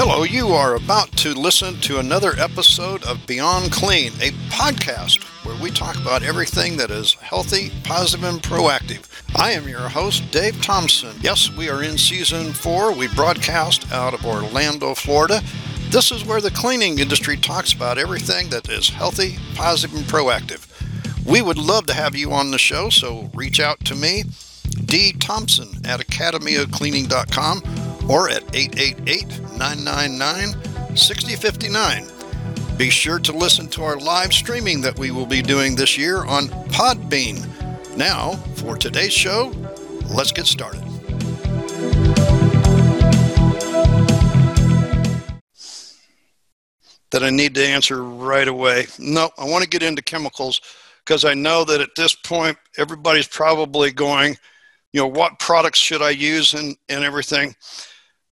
Hello, you are about to listen to another episode of Beyond Clean, a podcast where we talk about everything that is healthy, positive, and proactive. I am your host, Dave Thompson. Yes, we are in season four. We broadcast out of Orlando, Florida. This is where the cleaning industry talks about everything that is healthy, positive, and proactive. We would love to have you on the show, so reach out to me, D. Thompson at academyofcleaning.com or at 888 999 6059. Be sure to listen to our live streaming that we will be doing this year on Podbean. Now, for today's show, let's get started. That I need to answer right away. No, I want to get into chemicals because I know that at this point, everybody's probably going, you know, what products should I use and, and everything.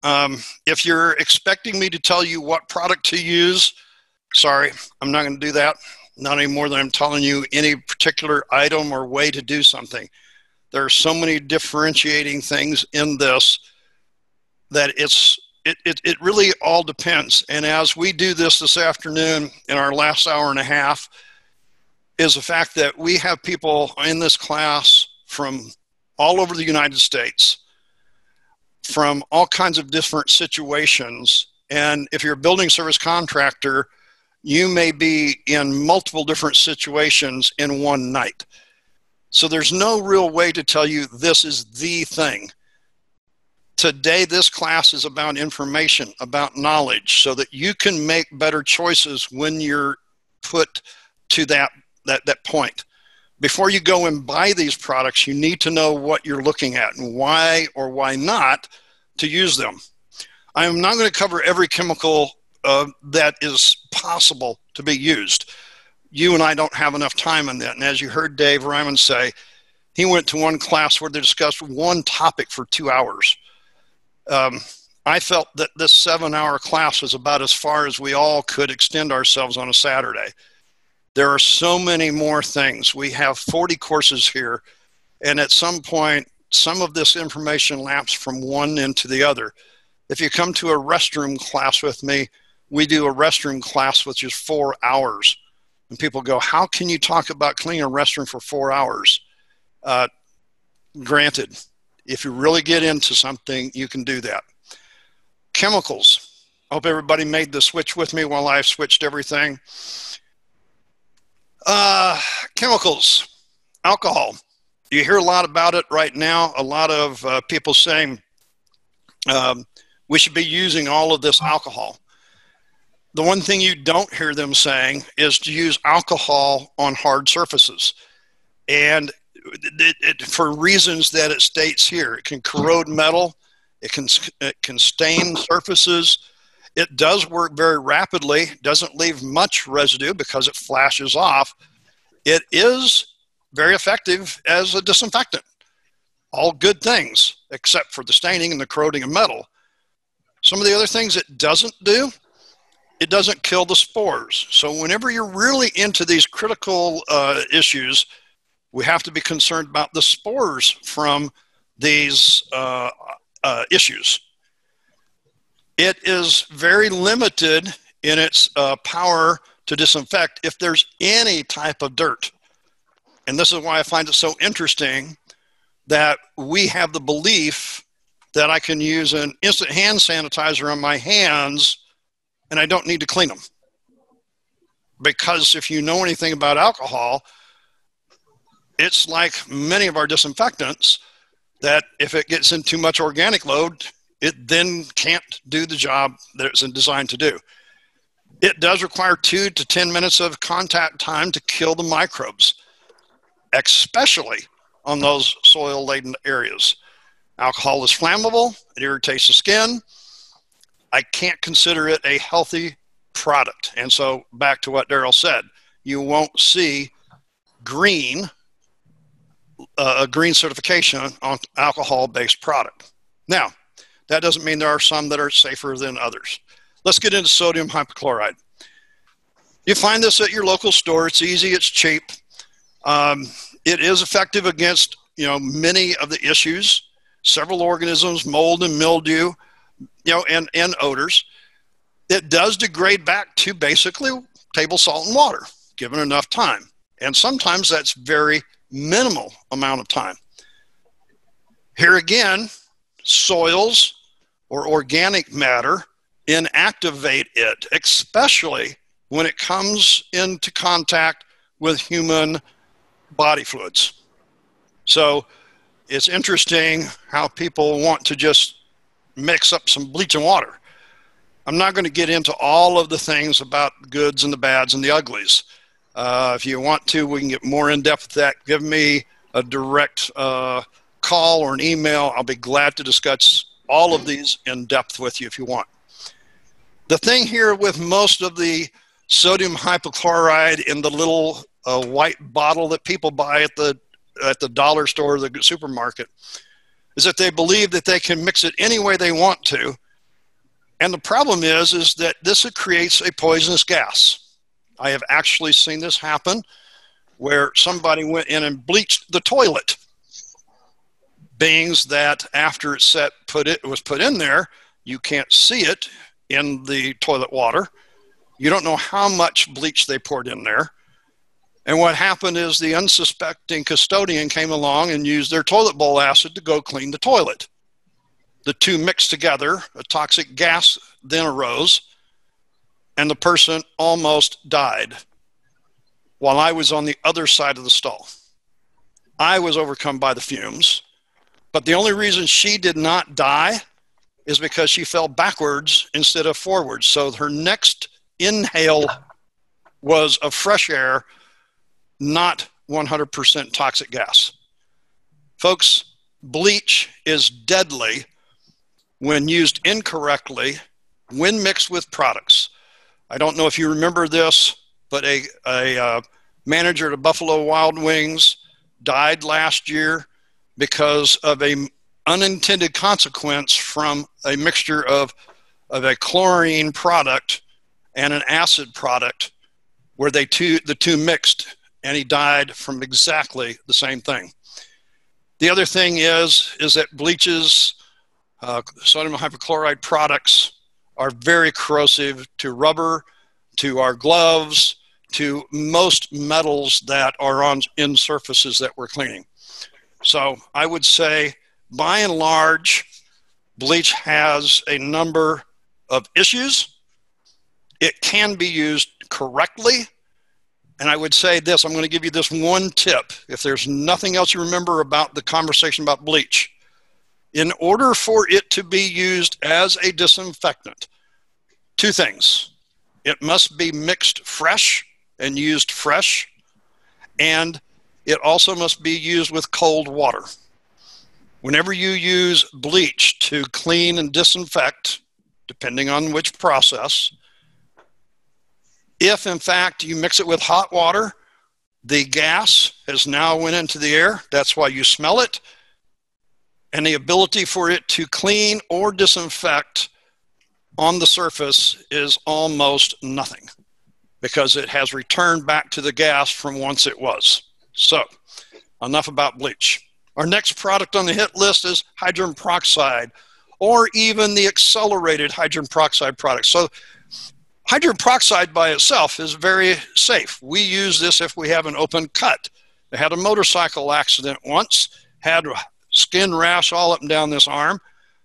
Um, if you're expecting me to tell you what product to use, sorry, I'm not going to do that. Not any more than I'm telling you any particular item or way to do something. There are so many differentiating things in this that it's it, it, it really all depends. And as we do this this afternoon in our last hour and a half, is the fact that we have people in this class from all over the United States, from all kinds of different situations. And if you're a building service contractor, you may be in multiple different situations in one night. So there's no real way to tell you this is the thing. Today, this class is about information, about knowledge, so that you can make better choices when you're put to that that, that point. Before you go and buy these products, you need to know what you're looking at and why or why not to use them. I'm not going to cover every chemical uh, that is possible to be used. You and I don't have enough time on that. And as you heard Dave Ryman say, he went to one class where they discussed one topic for two hours. Um, I felt that this seven hour class was about as far as we all could extend ourselves on a Saturday. There are so many more things. We have 40 courses here, and at some point, some of this information laps from one into the other. If you come to a restroom class with me, we do a restroom class which is four hours. And people go, How can you talk about cleaning a restroom for four hours? Uh, granted, if you really get into something, you can do that. Chemicals. I hope everybody made the switch with me while I've switched everything. Uh, chemicals, alcohol. You hear a lot about it right now. A lot of uh, people saying um, we should be using all of this alcohol. The one thing you don't hear them saying is to use alcohol on hard surfaces. And it, it, for reasons that it states here, it can corrode metal, it can, it can stain surfaces, it does work very rapidly, doesn't leave much residue because it flashes off. It is very effective as a disinfectant. All good things, except for the staining and the corroding of metal. Some of the other things it doesn't do, it doesn't kill the spores. So, whenever you're really into these critical uh, issues, we have to be concerned about the spores from these uh, uh, issues. It is very limited in its uh, power to disinfect if there's any type of dirt. And this is why I find it so interesting that we have the belief that I can use an instant hand sanitizer on my hands and I don't need to clean them. Because if you know anything about alcohol, it's like many of our disinfectants that if it gets in too much organic load, it then can't do the job that it's designed to do. It does require two to 10 minutes of contact time to kill the microbes, especially on those soil laden areas. Alcohol is flammable, it irritates the skin. I can't consider it a healthy product. And so, back to what Daryl said, you won't see green, uh, a green certification on alcohol based product. Now, that doesn't mean there are some that are safer than others. Let's get into sodium hypochlorite. You find this at your local store. It's easy, it's cheap. Um, it is effective against you know many of the issues, several organisms, mold and mildew, you know, and, and odors. it does degrade back to basically table salt and water, given enough time. And sometimes that's very minimal amount of time. Here again, soils or organic matter inactivate it, especially when it comes into contact with human body fluids. So it's interesting how people want to just mix up some bleach and water. I'm not going to get into all of the things about the goods and the bads and the uglies. Uh, if you want to, we can get more in depth with that. Give me a direct uh, call or an email. I'll be glad to discuss all of these in depth with you if you want. The thing here with most of the sodium hypochlorite in the little uh, white bottle that people buy at the at the dollar store or the supermarket is that they believe that they can mix it any way they want to. And the problem is, is that this creates a poisonous gas. I have actually seen this happen where somebody went in and bleached the toilet. Beings that after it's set put it was put in there, you can't see it in the toilet water. You don't know how much bleach they poured in there. And what happened is the unsuspecting custodian came along and used their toilet bowl acid to go clean the toilet. The two mixed together, a toxic gas then arose, and the person almost died while I was on the other side of the stall. I was overcome by the fumes, but the only reason she did not die is because she fell backwards instead of forwards. So her next inhale was of fresh air not 100% toxic gas. Folks, bleach is deadly when used incorrectly when mixed with products. I don't know if you remember this, but a, a uh, manager at Buffalo Wild Wings died last year because of a unintended consequence from a mixture of, of a chlorine product and an acid product where they two, the two mixed and he died from exactly the same thing. The other thing is is that bleaches, uh, sodium hypochlorite products are very corrosive to rubber, to our gloves, to most metals that are on in surfaces that we're cleaning. So I would say, by and large, bleach has a number of issues. It can be used correctly and I would say this I'm going to give you this one tip. If there's nothing else you remember about the conversation about bleach, in order for it to be used as a disinfectant, two things it must be mixed fresh and used fresh, and it also must be used with cold water. Whenever you use bleach to clean and disinfect, depending on which process, if in fact you mix it with hot water, the gas has now went into the air. That's why you smell it. And the ability for it to clean or disinfect on the surface is almost nothing because it has returned back to the gas from once it was. So, enough about bleach. Our next product on the hit list is hydrogen peroxide or even the accelerated hydrogen peroxide product. So, Hydrogen peroxide by itself is very safe. We use this if we have an open cut. I had a motorcycle accident once, had skin rash all up and down this arm.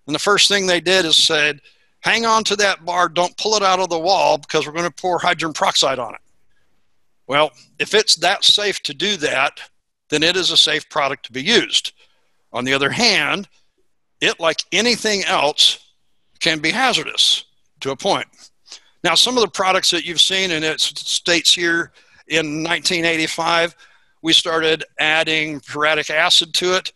And the first thing they did is said, hang on to that bar, don't pull it out of the wall because we're going to pour hydrogen peroxide on it. Well, if it's that safe to do that, then it is a safe product to be used. On the other hand, it, like anything else, can be hazardous to a point. Now, some of the products that you've seen, and it states here in 1985, we started adding peracetic acid to it,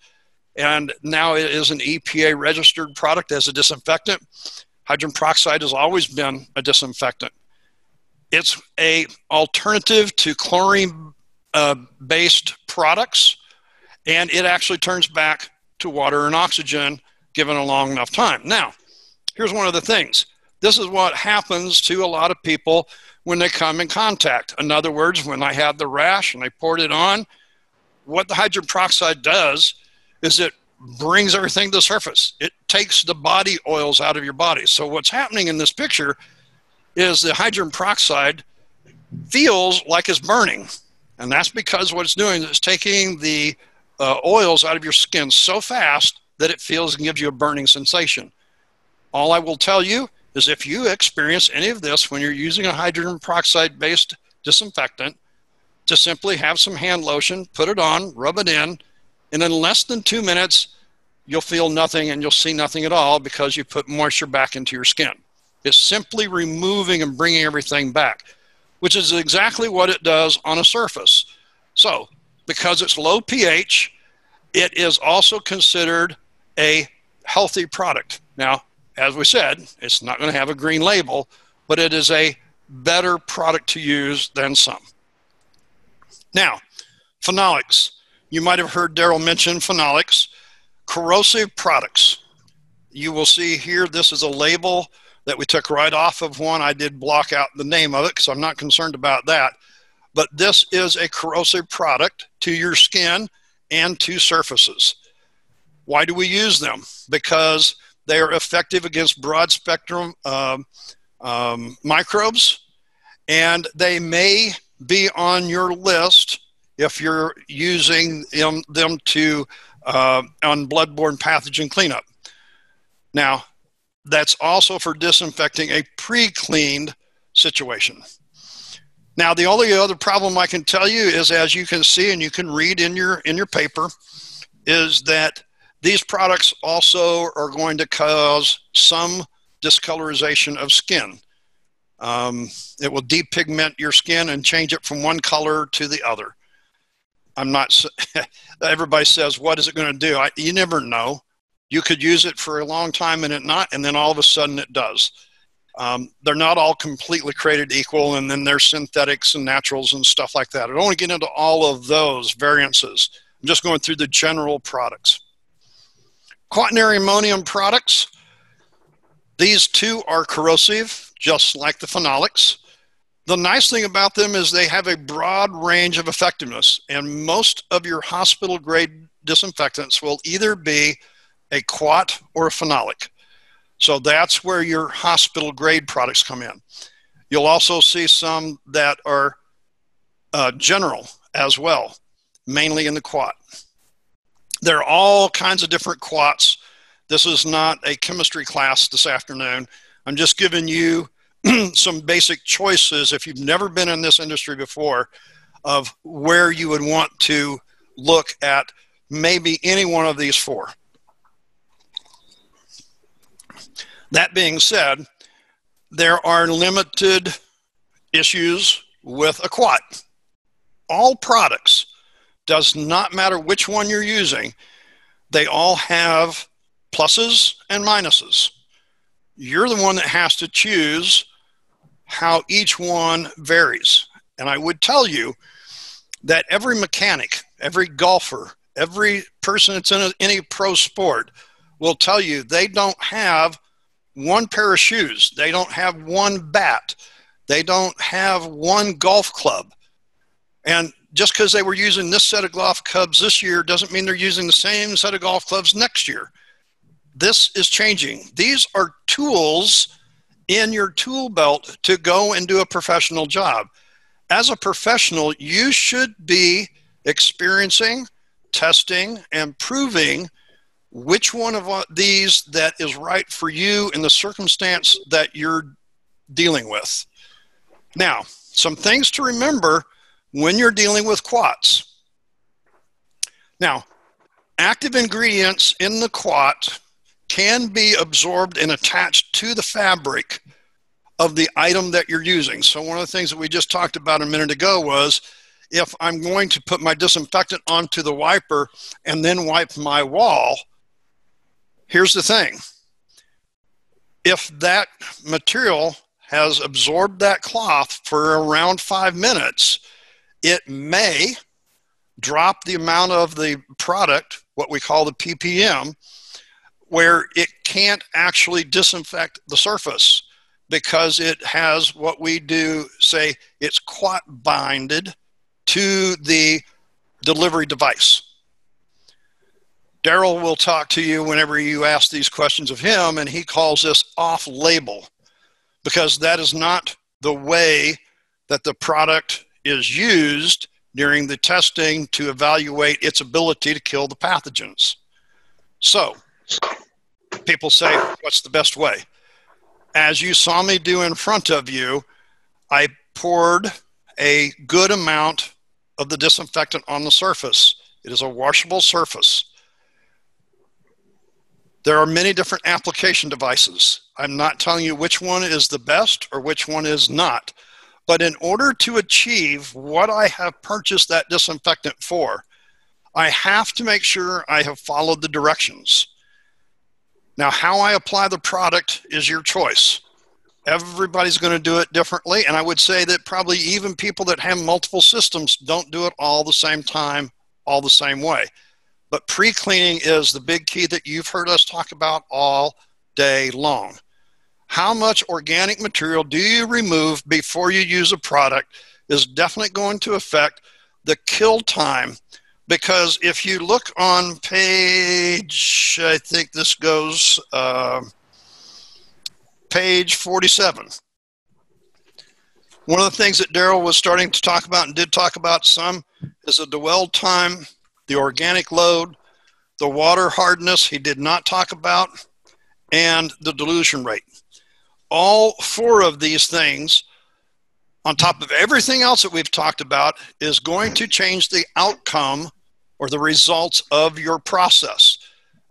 and now it is an EPA registered product as a disinfectant. Hydrogen peroxide has always been a disinfectant. It's a alternative to chlorine uh, based products, and it actually turns back to water and oxygen given a long enough time. Now, here's one of the things this is what happens to a lot of people when they come in contact. In other words, when I had the rash and I poured it on, what the hydrogen peroxide does is it brings everything to the surface. It takes the body oils out of your body. So what's happening in this picture is the hydrogen peroxide feels like it's burning. And that's because what it's doing is taking the uh, oils out of your skin so fast that it feels and gives you a burning sensation. All I will tell you is if you experience any of this when you're using a hydrogen peroxide based disinfectant, to simply have some hand lotion, put it on, rub it in, and in less than two minutes, you'll feel nothing and you'll see nothing at all because you put moisture back into your skin. It's simply removing and bringing everything back, which is exactly what it does on a surface. So, because it's low pH, it is also considered a healthy product. Now, as we said, it's not going to have a green label, but it is a better product to use than some. Now, phenolics. You might have heard Daryl mention phenolics. Corrosive products. You will see here, this is a label that we took right off of one. I did block out the name of it because I'm not concerned about that. But this is a corrosive product to your skin and to surfaces. Why do we use them? Because they are effective against broad spectrum um, um, microbes, and they may be on your list if you're using them, to uh, on bloodborne pathogen cleanup. Now, that's also for disinfecting a pre-cleaned situation. Now, the only other problem I can tell you is, as you can see and you can read in your in your paper, is that these products also are going to cause some discolorization of skin. Um, it will depigment your skin and change it from one color to the other. I'm not, everybody says, what is it going to do? I, you never know. You could use it for a long time and it not, and then all of a sudden it does. Um, they're not all completely created equal, and then there's synthetics and naturals and stuff like that. I don't want to get into all of those variances. I'm just going through the general products. Quaternary ammonium products, these two are corrosive, just like the phenolics. The nice thing about them is they have a broad range of effectiveness, and most of your hospital grade disinfectants will either be a quat or a phenolic. So that's where your hospital grade products come in. You'll also see some that are uh, general as well, mainly in the quat. There are all kinds of different quats. This is not a chemistry class this afternoon. I'm just giving you some basic choices if you've never been in this industry before of where you would want to look at maybe any one of these four. That being said, there are limited issues with a quat. All products does not matter which one you're using, they all have pluses and minuses. You're the one that has to choose how each one varies. And I would tell you that every mechanic, every golfer, every person that's in a, any pro sport will tell you they don't have one pair of shoes, they don't have one bat, they don't have one golf club. And just because they were using this set of golf clubs this year doesn't mean they're using the same set of golf clubs next year. This is changing. These are tools in your tool belt to go and do a professional job. As a professional, you should be experiencing, testing, and proving which one of these that is right for you in the circumstance that you're dealing with. Now, some things to remember when you're dealing with quats. Now, active ingredients in the quat can be absorbed and attached to the fabric of the item that you're using. So, one of the things that we just talked about a minute ago was if I'm going to put my disinfectant onto the wiper and then wipe my wall, here's the thing if that material has absorbed that cloth for around five minutes, it may drop the amount of the product, what we call the ppm, where it can't actually disinfect the surface because it has what we do say it's quat binded to the delivery device. Daryl will talk to you whenever you ask these questions of him, and he calls this off label. because that is not the way that the product is used during the testing to evaluate its ability to kill the pathogens. So, people say, What's the best way? As you saw me do in front of you, I poured a good amount of the disinfectant on the surface. It is a washable surface. There are many different application devices. I'm not telling you which one is the best or which one is not. But in order to achieve what I have purchased that disinfectant for, I have to make sure I have followed the directions. Now, how I apply the product is your choice. Everybody's going to do it differently. And I would say that probably even people that have multiple systems don't do it all the same time, all the same way. But pre cleaning is the big key that you've heard us talk about all day long. How much organic material do you remove before you use a product is definitely going to affect the kill time. Because if you look on page, I think this goes uh, page 47. One of the things that Daryl was starting to talk about and did talk about some is the dwell time the organic load, the water hardness he did not talk about, and the dilution rate. All four of these things, on top of everything else that we've talked about, is going to change the outcome or the results of your process.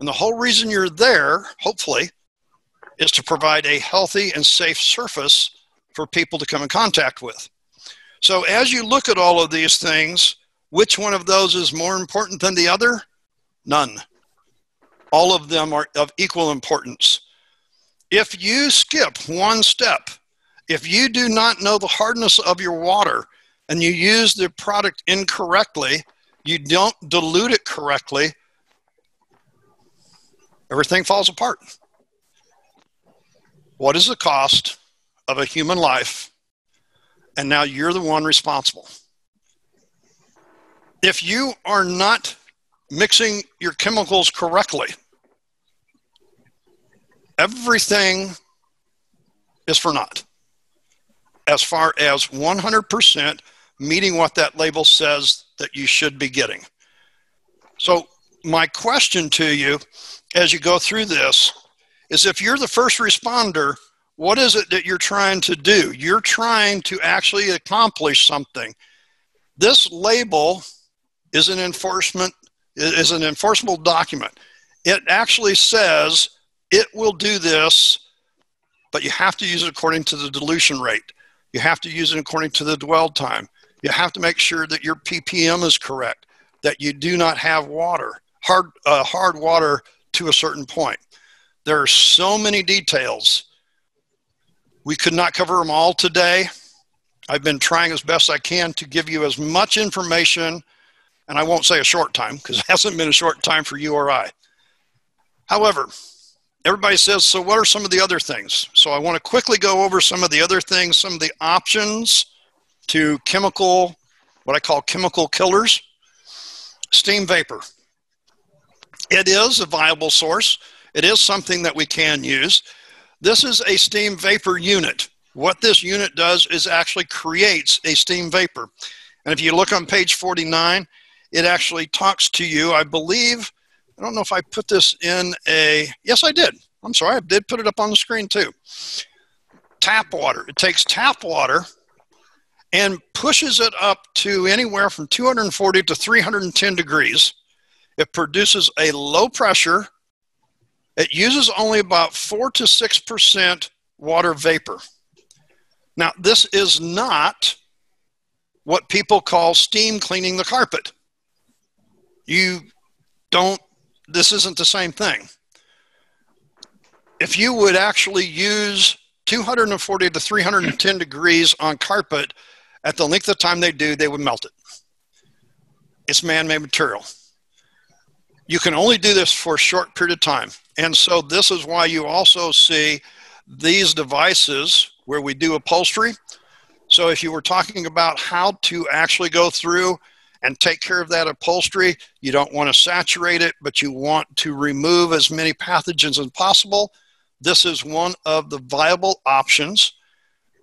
And the whole reason you're there, hopefully, is to provide a healthy and safe surface for people to come in contact with. So as you look at all of these things, which one of those is more important than the other? None. All of them are of equal importance. If you skip one step, if you do not know the hardness of your water and you use the product incorrectly, you don't dilute it correctly, everything falls apart. What is the cost of a human life? And now you're the one responsible if you are not mixing your chemicals correctly, everything is for naught as far as 100% meeting what that label says that you should be getting. So, my question to you as you go through this is if you're the first responder, what is it that you're trying to do? You're trying to actually accomplish something. This label is an enforcement is an enforceable document. It actually says it will do this, but you have to use it according to the dilution rate. You have to use it according to the dwell time. You have to make sure that your ppm is correct, that you do not have water, hard uh, hard water to a certain point. There are so many details. We could not cover them all today. I've been trying as best I can to give you as much information and I won't say a short time because it hasn't been a short time for you or I. However, everybody says, so what are some of the other things? So I want to quickly go over some of the other things, some of the options to chemical, what I call chemical killers. Steam vapor. It is a viable source. It is something that we can use. This is a steam vapor unit. What this unit does is actually creates a steam vapor. And if you look on page 49, it actually talks to you. I believe, I don't know if I put this in a, yes, I did. I'm sorry, I did put it up on the screen too. Tap water. It takes tap water and pushes it up to anywhere from 240 to 310 degrees. It produces a low pressure. It uses only about 4 to 6% water vapor. Now, this is not what people call steam cleaning the carpet you don't, this isn't the same thing. If you would actually use 240 to 310 degrees on carpet at the length of time they do, they would melt it. It's man made material. You can only do this for a short period of time. And so, this is why you also see these devices where we do upholstery. So, if you were talking about how to actually go through and take care of that upholstery. You don't want to saturate it, but you want to remove as many pathogens as possible. This is one of the viable options.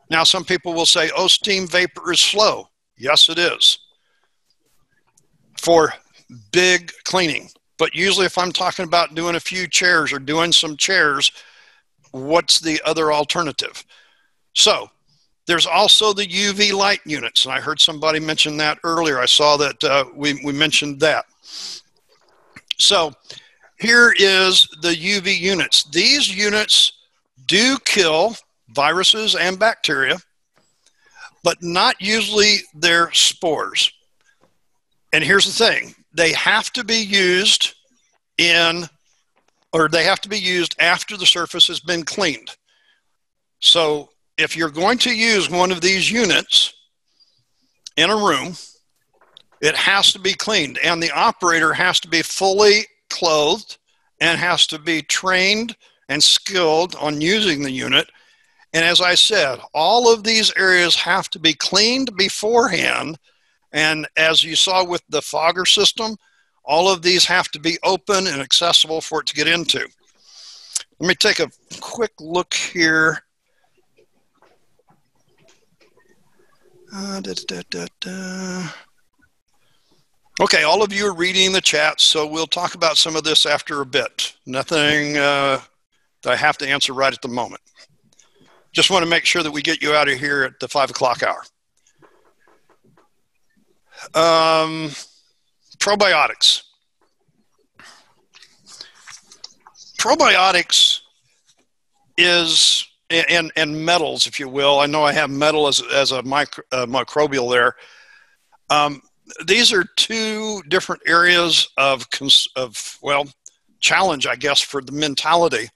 Now, some people will say, oh, steam vapor is slow. Yes, it is for big cleaning. But usually, if I'm talking about doing a few chairs or doing some chairs, what's the other alternative? So, there's also the UV light units, and I heard somebody mention that earlier. I saw that uh, we, we mentioned that. So, here is the UV units. These units do kill viruses and bacteria, but not usually their spores. And here's the thing they have to be used in, or they have to be used after the surface has been cleaned. So if you're going to use one of these units in a room, it has to be cleaned, and the operator has to be fully clothed and has to be trained and skilled on using the unit. And as I said, all of these areas have to be cleaned beforehand. And as you saw with the fogger system, all of these have to be open and accessible for it to get into. Let me take a quick look here. Uh, da, da, da, okay, all of you are reading the chat, so we'll talk about some of this after a bit. Nothing uh, that I have to answer right at the moment. Just want to make sure that we get you out of here at the five o'clock hour. Um, probiotics. Probiotics is and and metals, if you will. I know I have metal as as a micro, uh, microbial there. Um, these are two different areas of of well challenge, I guess, for the mentality.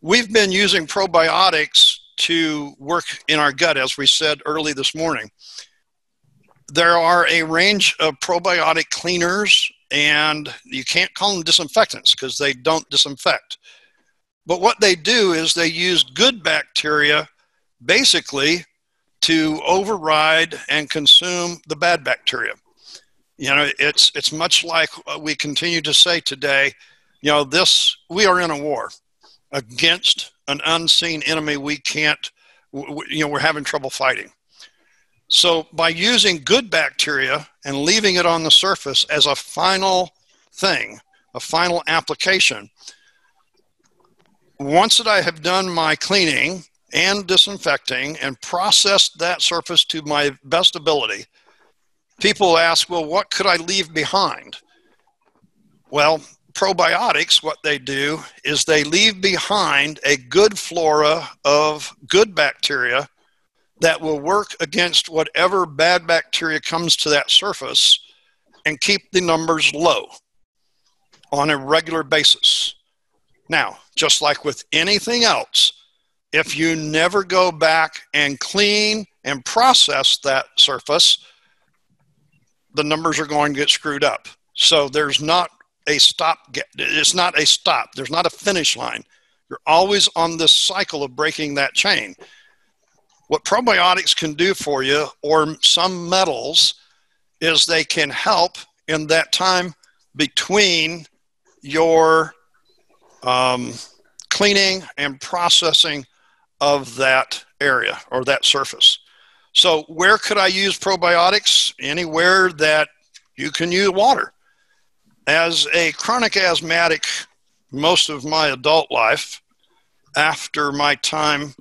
We've been using probiotics to work in our gut, as we said early this morning there are a range of probiotic cleaners, and you can't call them disinfectants because they don't disinfect. But what they do is they use good bacteria basically to override and consume the bad bacteria. You know, it's it's much like we continue to say today. You know, this we are in a war against an unseen enemy. We can't. You know, we're having trouble fighting. So, by using good bacteria and leaving it on the surface as a final thing, a final application, once that I have done my cleaning and disinfecting and processed that surface to my best ability, people ask, well, what could I leave behind? Well, probiotics, what they do is they leave behind a good flora of good bacteria that will work against whatever bad bacteria comes to that surface and keep the numbers low on a regular basis. Now, just like with anything else, if you never go back and clean and process that surface, the numbers are going to get screwed up. So there's not a stop, it's not a stop, there's not a finish line. You're always on this cycle of breaking that chain. What probiotics can do for you, or some metals, is they can help in that time between your um, cleaning and processing of that area or that surface. So, where could I use probiotics? Anywhere that you can use water. As a chronic asthmatic, most of my adult life, after my time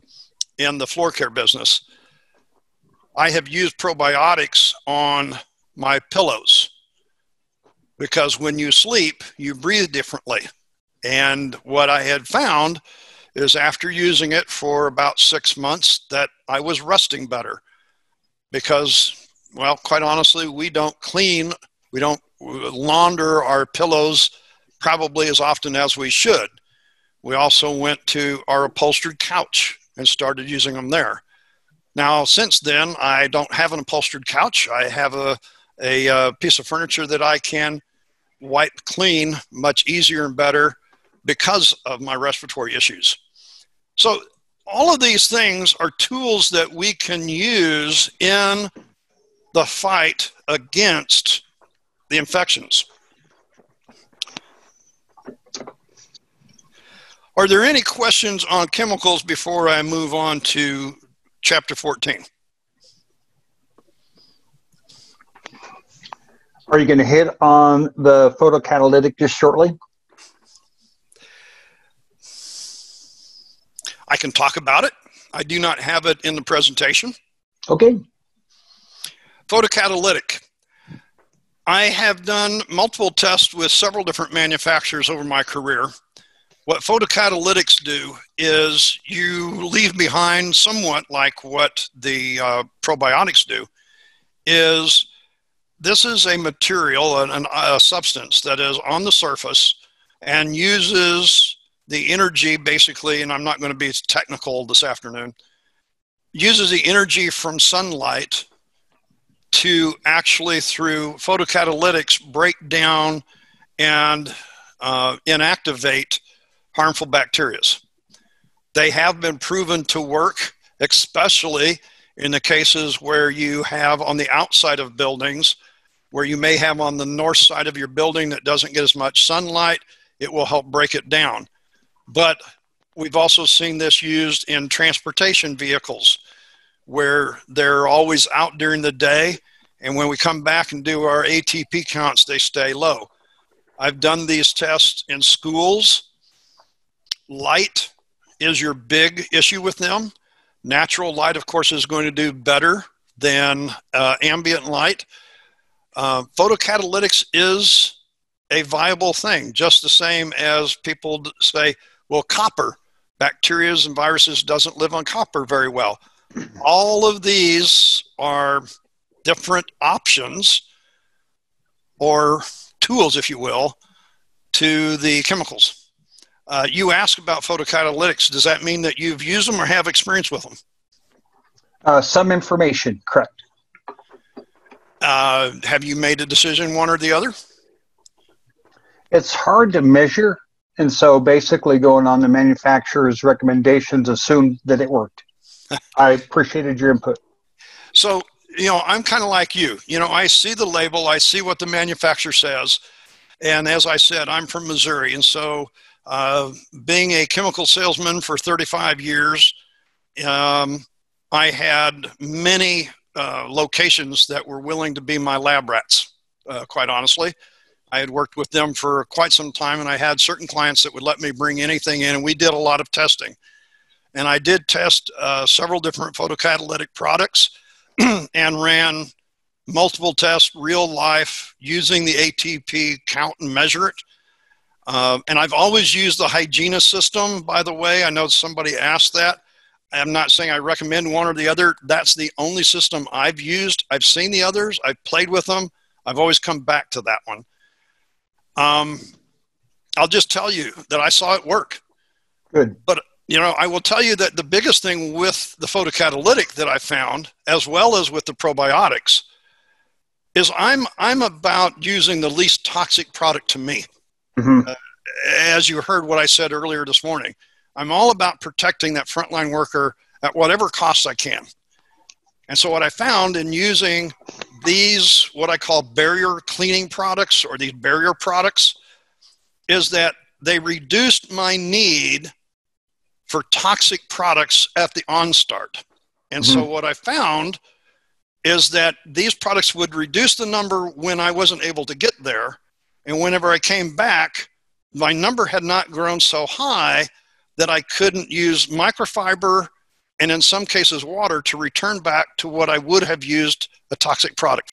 in the floor care business, I have used probiotics on my pillows because when you sleep, you breathe differently. And what I had found is after using it for about six months that I was resting better because, well, quite honestly, we don't clean, we don't launder our pillows probably as often as we should. We also went to our upholstered couch and started using them there. Now, since then, I don't have an upholstered couch. I have a, a, a uh, piece of furniture that I can wipe clean much easier and better because of my respiratory issues. So, all of these things are tools that we can use in the fight against the infections. Are there any questions on chemicals before I move on to chapter 14. Are you going to hit on the photocatalytic just shortly? I can talk about it. I do not have it in the presentation. Okay. Photocatalytic. I have done multiple tests with several different manufacturers over my career. What photocatalytics do is you leave behind somewhat like what the uh, probiotics do, is this is a material, an, a substance that is on the surface and uses the energy basically, and I'm not going to be technical this afternoon, uses the energy from sunlight to actually, through photocatalytics, break down and uh, inactivate harmful bacteria. They have been proven to work, especially in the cases where you have on the outside of buildings, where you may have on the north side of your building that doesn't get as much sunlight, it will help break it down. But we've also seen this used in transportation vehicles where they're always out during the day. And when we come back and do our ATP counts, they stay low. I've done these tests in schools. Light is your big issue with them. Natural light, of course, is going to do better than uh, ambient light. Uh, photocatalytics is a viable thing, just the same as people say, well, copper, bacteria and viruses doesn't live on copper very well. All of these are different options or tools, if you will, to the chemicals. Uh, you ask about photocatalytics. Does that mean that you've used them or have experience with them? Uh, some information, correct. Uh, have you made a decision, one or the other? It's hard to measure, and so basically going on the manufacturer's recommendations assumed that it worked. I appreciated your input. So, you know, I'm kind of like you. You know, I see the label, I see what the manufacturer says, and as I said, I'm from Missouri, and so uh, being a chemical salesman for 35 years, um, I had many uh, locations that were willing to be my lab rats, uh, quite honestly. I had worked with them for quite some time, and I had certain clients that would let me bring anything in, and we did a lot of testing. And I did test uh, several different photocatalytic products and ran multiple tests, real life, using the ATP count and measure it. Uh, and I've always used the Hygiena system, by the way. I know somebody asked that. I'm not saying I recommend one or the other. That's the only system I've used. I've seen the others, I've played with them. I've always come back to that one. Um, I'll just tell you that I saw it work. Good. But you know, I will tell you that the biggest thing with the photocatalytic that I found, as well as with the probiotics, is I'm I'm about using the least toxic product to me. Mm-hmm. Uh, as you heard what I said earlier this morning, I'm all about protecting that frontline worker at whatever cost I can. And so, what I found in using these, what I call barrier cleaning products or these barrier products, is that they reduced my need for toxic products at the onstart. And mm-hmm. so, what I found is that these products would reduce the number when I wasn't able to get there. And whenever I came back, my number had not grown so high that I couldn't use microfiber and in some cases water to return back to what I would have used a toxic product